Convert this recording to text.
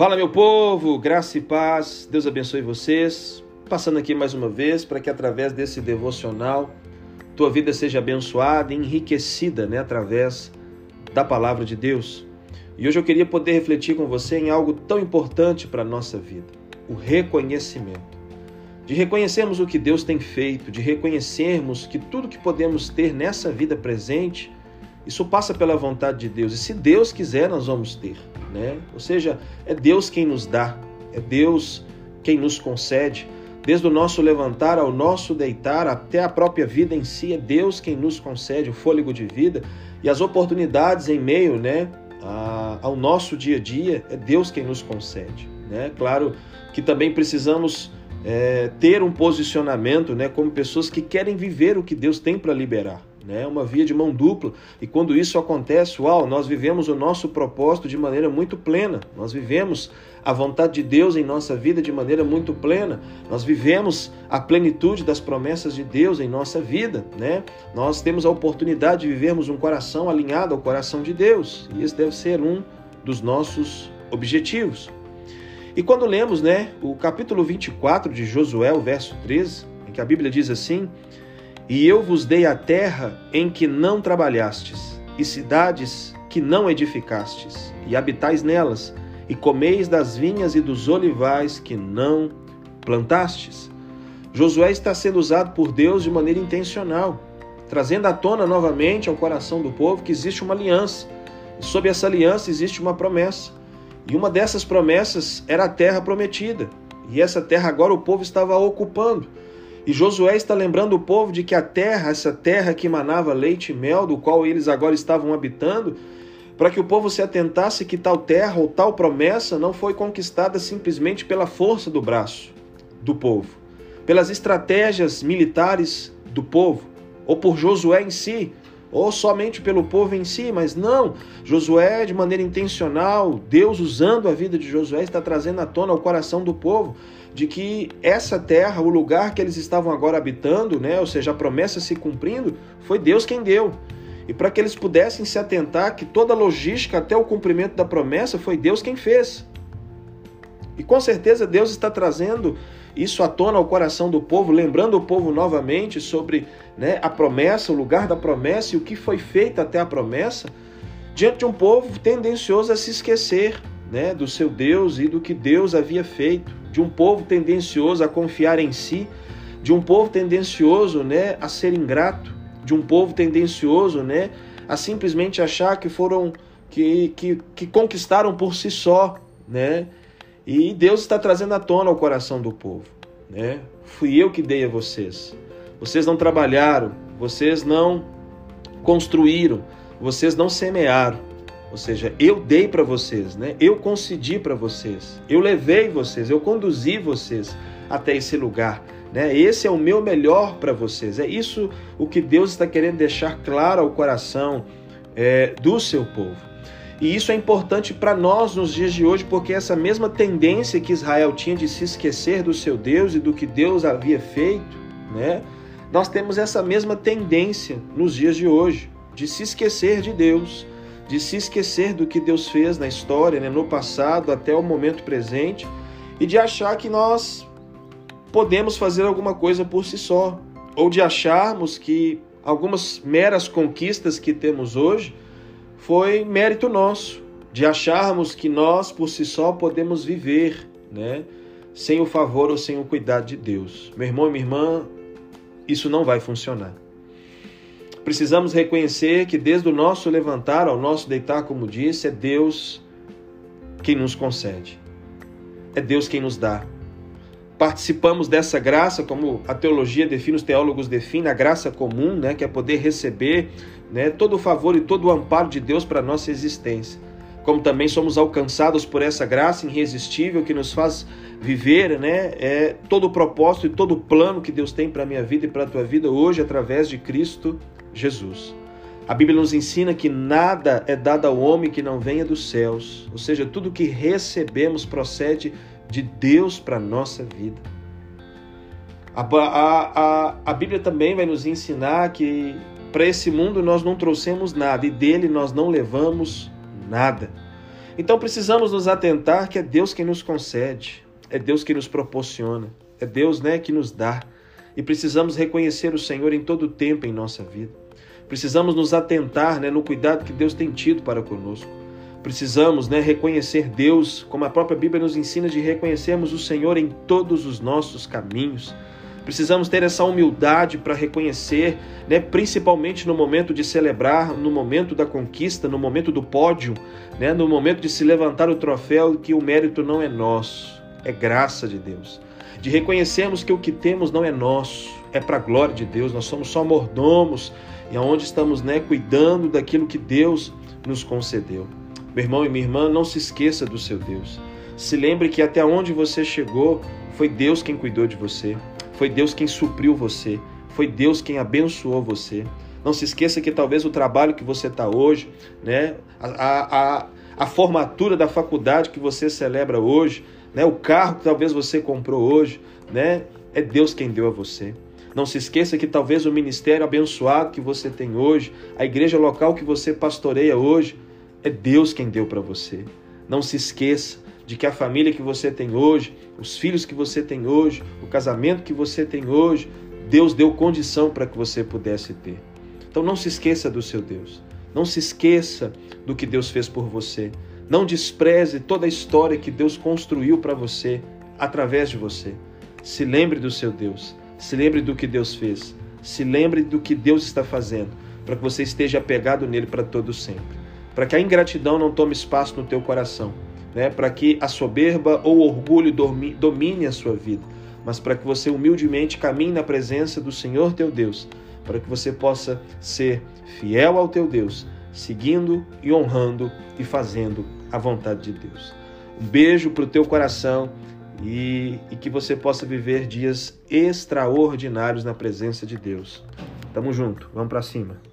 Fala, meu povo, graça e paz, Deus abençoe vocês. Passando aqui mais uma vez para que através desse devocional tua vida seja abençoada enriquecida né, através da palavra de Deus. E hoje eu queria poder refletir com você em algo tão importante para a nossa vida: o reconhecimento. De reconhecermos o que Deus tem feito, de reconhecermos que tudo que podemos ter nessa vida presente, isso passa pela vontade de Deus. E se Deus quiser, nós vamos ter né? Ou seja, é Deus quem nos dá, é Deus quem nos concede. Desde o nosso levantar ao nosso deitar, até a própria vida em si, é Deus quem nos concede o fôlego de vida e as oportunidades em meio, né, a, ao nosso dia a dia, é Deus quem nos concede, né? Claro que também precisamos é, ter um posicionamento, né, como pessoas que querem viver o que Deus tem para liberar né? uma via de mão dupla. E quando isso acontece, uau, nós vivemos o nosso propósito de maneira muito plena. Nós vivemos a vontade de Deus em nossa vida de maneira muito plena. Nós vivemos a plenitude das promessas de Deus em nossa vida, né? Nós temos a oportunidade de vivermos um coração alinhado ao coração de Deus. E esse deve ser um dos nossos objetivos. E quando lemos, né, o capítulo 24 de Josué, o verso 13, em que a Bíblia diz assim: e eu vos dei a terra em que não trabalhastes, e cidades que não edificastes, e habitais nelas, e comeis das vinhas e dos olivais que não plantastes. Josué está sendo usado por Deus de maneira intencional, trazendo à tona novamente ao coração do povo que existe uma aliança. E sob essa aliança existe uma promessa. E uma dessas promessas era a terra prometida. E essa terra agora o povo estava ocupando. E Josué está lembrando o povo de que a terra, essa terra que emanava leite e mel, do qual eles agora estavam habitando, para que o povo se atentasse que tal terra ou tal promessa não foi conquistada simplesmente pela força do braço do povo, pelas estratégias militares do povo, ou por Josué em si, ou somente pelo povo em si, mas não. Josué, de maneira intencional, Deus usando a vida de Josué, está trazendo à tona o coração do povo de que essa terra, o lugar que eles estavam agora habitando, né, ou seja, a promessa se cumprindo, foi Deus quem deu. E para que eles pudessem se atentar que toda a logística até o cumprimento da promessa foi Deus quem fez. E com certeza Deus está trazendo isso à tona ao coração do povo, lembrando o povo novamente sobre né, a promessa, o lugar da promessa e o que foi feito até a promessa, diante de um povo tendencioso a se esquecer né, do seu Deus e do que Deus havia feito, de um povo tendencioso a confiar em si, de um povo tendencioso né, a ser ingrato, de um povo tendencioso né, a simplesmente achar que foram que, que, que conquistaram por si só, né? E Deus está trazendo à tona o coração do povo, né? Fui eu que dei a vocês. Vocês não trabalharam, vocês não construíram, vocês não semearam. Ou seja, eu dei para vocês, né? Eu concedi para vocês. Eu levei vocês, eu conduzi vocês até esse lugar, né? Esse é o meu melhor para vocês. É isso o que Deus está querendo deixar claro ao coração é, do seu povo. E isso é importante para nós nos dias de hoje, porque essa mesma tendência que Israel tinha de se esquecer do seu Deus e do que Deus havia feito, né? Nós temos essa mesma tendência nos dias de hoje, de se esquecer de Deus, de se esquecer do que Deus fez na história, né, no passado até o momento presente, e de achar que nós podemos fazer alguma coisa por si só, ou de acharmos que algumas meras conquistas que temos hoje foi mérito nosso, de acharmos que nós por si só podemos viver, né, sem o favor ou sem o cuidado de Deus. Meu irmão e minha irmã, isso não vai funcionar. Precisamos reconhecer que desde o nosso levantar ao nosso deitar, como disse, é Deus quem nos concede. É Deus quem nos dá. Participamos dessa graça, como a teologia define, os teólogos definem, a graça comum, né, que é poder receber né, todo o favor e todo o amparo de Deus para a nossa existência. Como também somos alcançados por essa graça irresistível que nos faz viver né, é, todo o propósito e todo o plano que Deus tem para a minha vida e para a tua vida hoje através de Cristo Jesus. A Bíblia nos ensina que nada é dado ao homem que não venha dos céus, ou seja, tudo que recebemos procede de Deus para a nossa vida. A, a, a, a Bíblia também vai nos ensinar que para esse mundo nós não trouxemos nada e dele nós não levamos nada. Então precisamos nos atentar que é Deus quem nos concede, é Deus quem nos proporciona, é Deus né, que nos dá. E precisamos reconhecer o Senhor em todo o tempo em nossa vida. Precisamos nos atentar né, no cuidado que Deus tem tido para conosco. Precisamos né, reconhecer Deus, como a própria Bíblia nos ensina de reconhecermos o Senhor em todos os nossos caminhos. Precisamos ter essa humildade para reconhecer, né, principalmente no momento de celebrar, no momento da conquista, no momento do pódio, né, no momento de se levantar o troféu, que o mérito não é nosso, é graça de Deus. De reconhecermos que o que temos não é nosso, é para a glória de Deus, nós somos só mordomos e aonde estamos né, cuidando daquilo que Deus nos concedeu. Meu irmão e minha irmã, não se esqueça do seu Deus. Se lembre que até onde você chegou foi Deus quem cuidou de você. Foi Deus quem supriu você. Foi Deus quem abençoou você. Não se esqueça que talvez o trabalho que você está hoje, né, a, a, a formatura da faculdade que você celebra hoje, né, o carro que talvez você comprou hoje, né, é Deus quem deu a você. Não se esqueça que talvez o ministério abençoado que você tem hoje, a igreja local que você pastoreia hoje, é Deus quem deu para você. Não se esqueça de que a família que você tem hoje, os filhos que você tem hoje, o casamento que você tem hoje, Deus deu condição para que você pudesse ter. Então não se esqueça do seu Deus. Não se esqueça do que Deus fez por você. Não despreze toda a história que Deus construiu para você através de você. Se lembre do seu Deus. Se lembre do que Deus fez. Se lembre do que Deus está fazendo, para que você esteja apegado nele para todo sempre. Para que a ingratidão não tome espaço no teu coração né, para que a soberba ou orgulho domine a sua vida, mas para que você humildemente caminhe na presença do Senhor teu Deus, para que você possa ser fiel ao teu Deus, seguindo e honrando e fazendo a vontade de Deus. Um beijo para o teu coração e, e que você possa viver dias extraordinários na presença de Deus. Tamo junto, vamos para cima.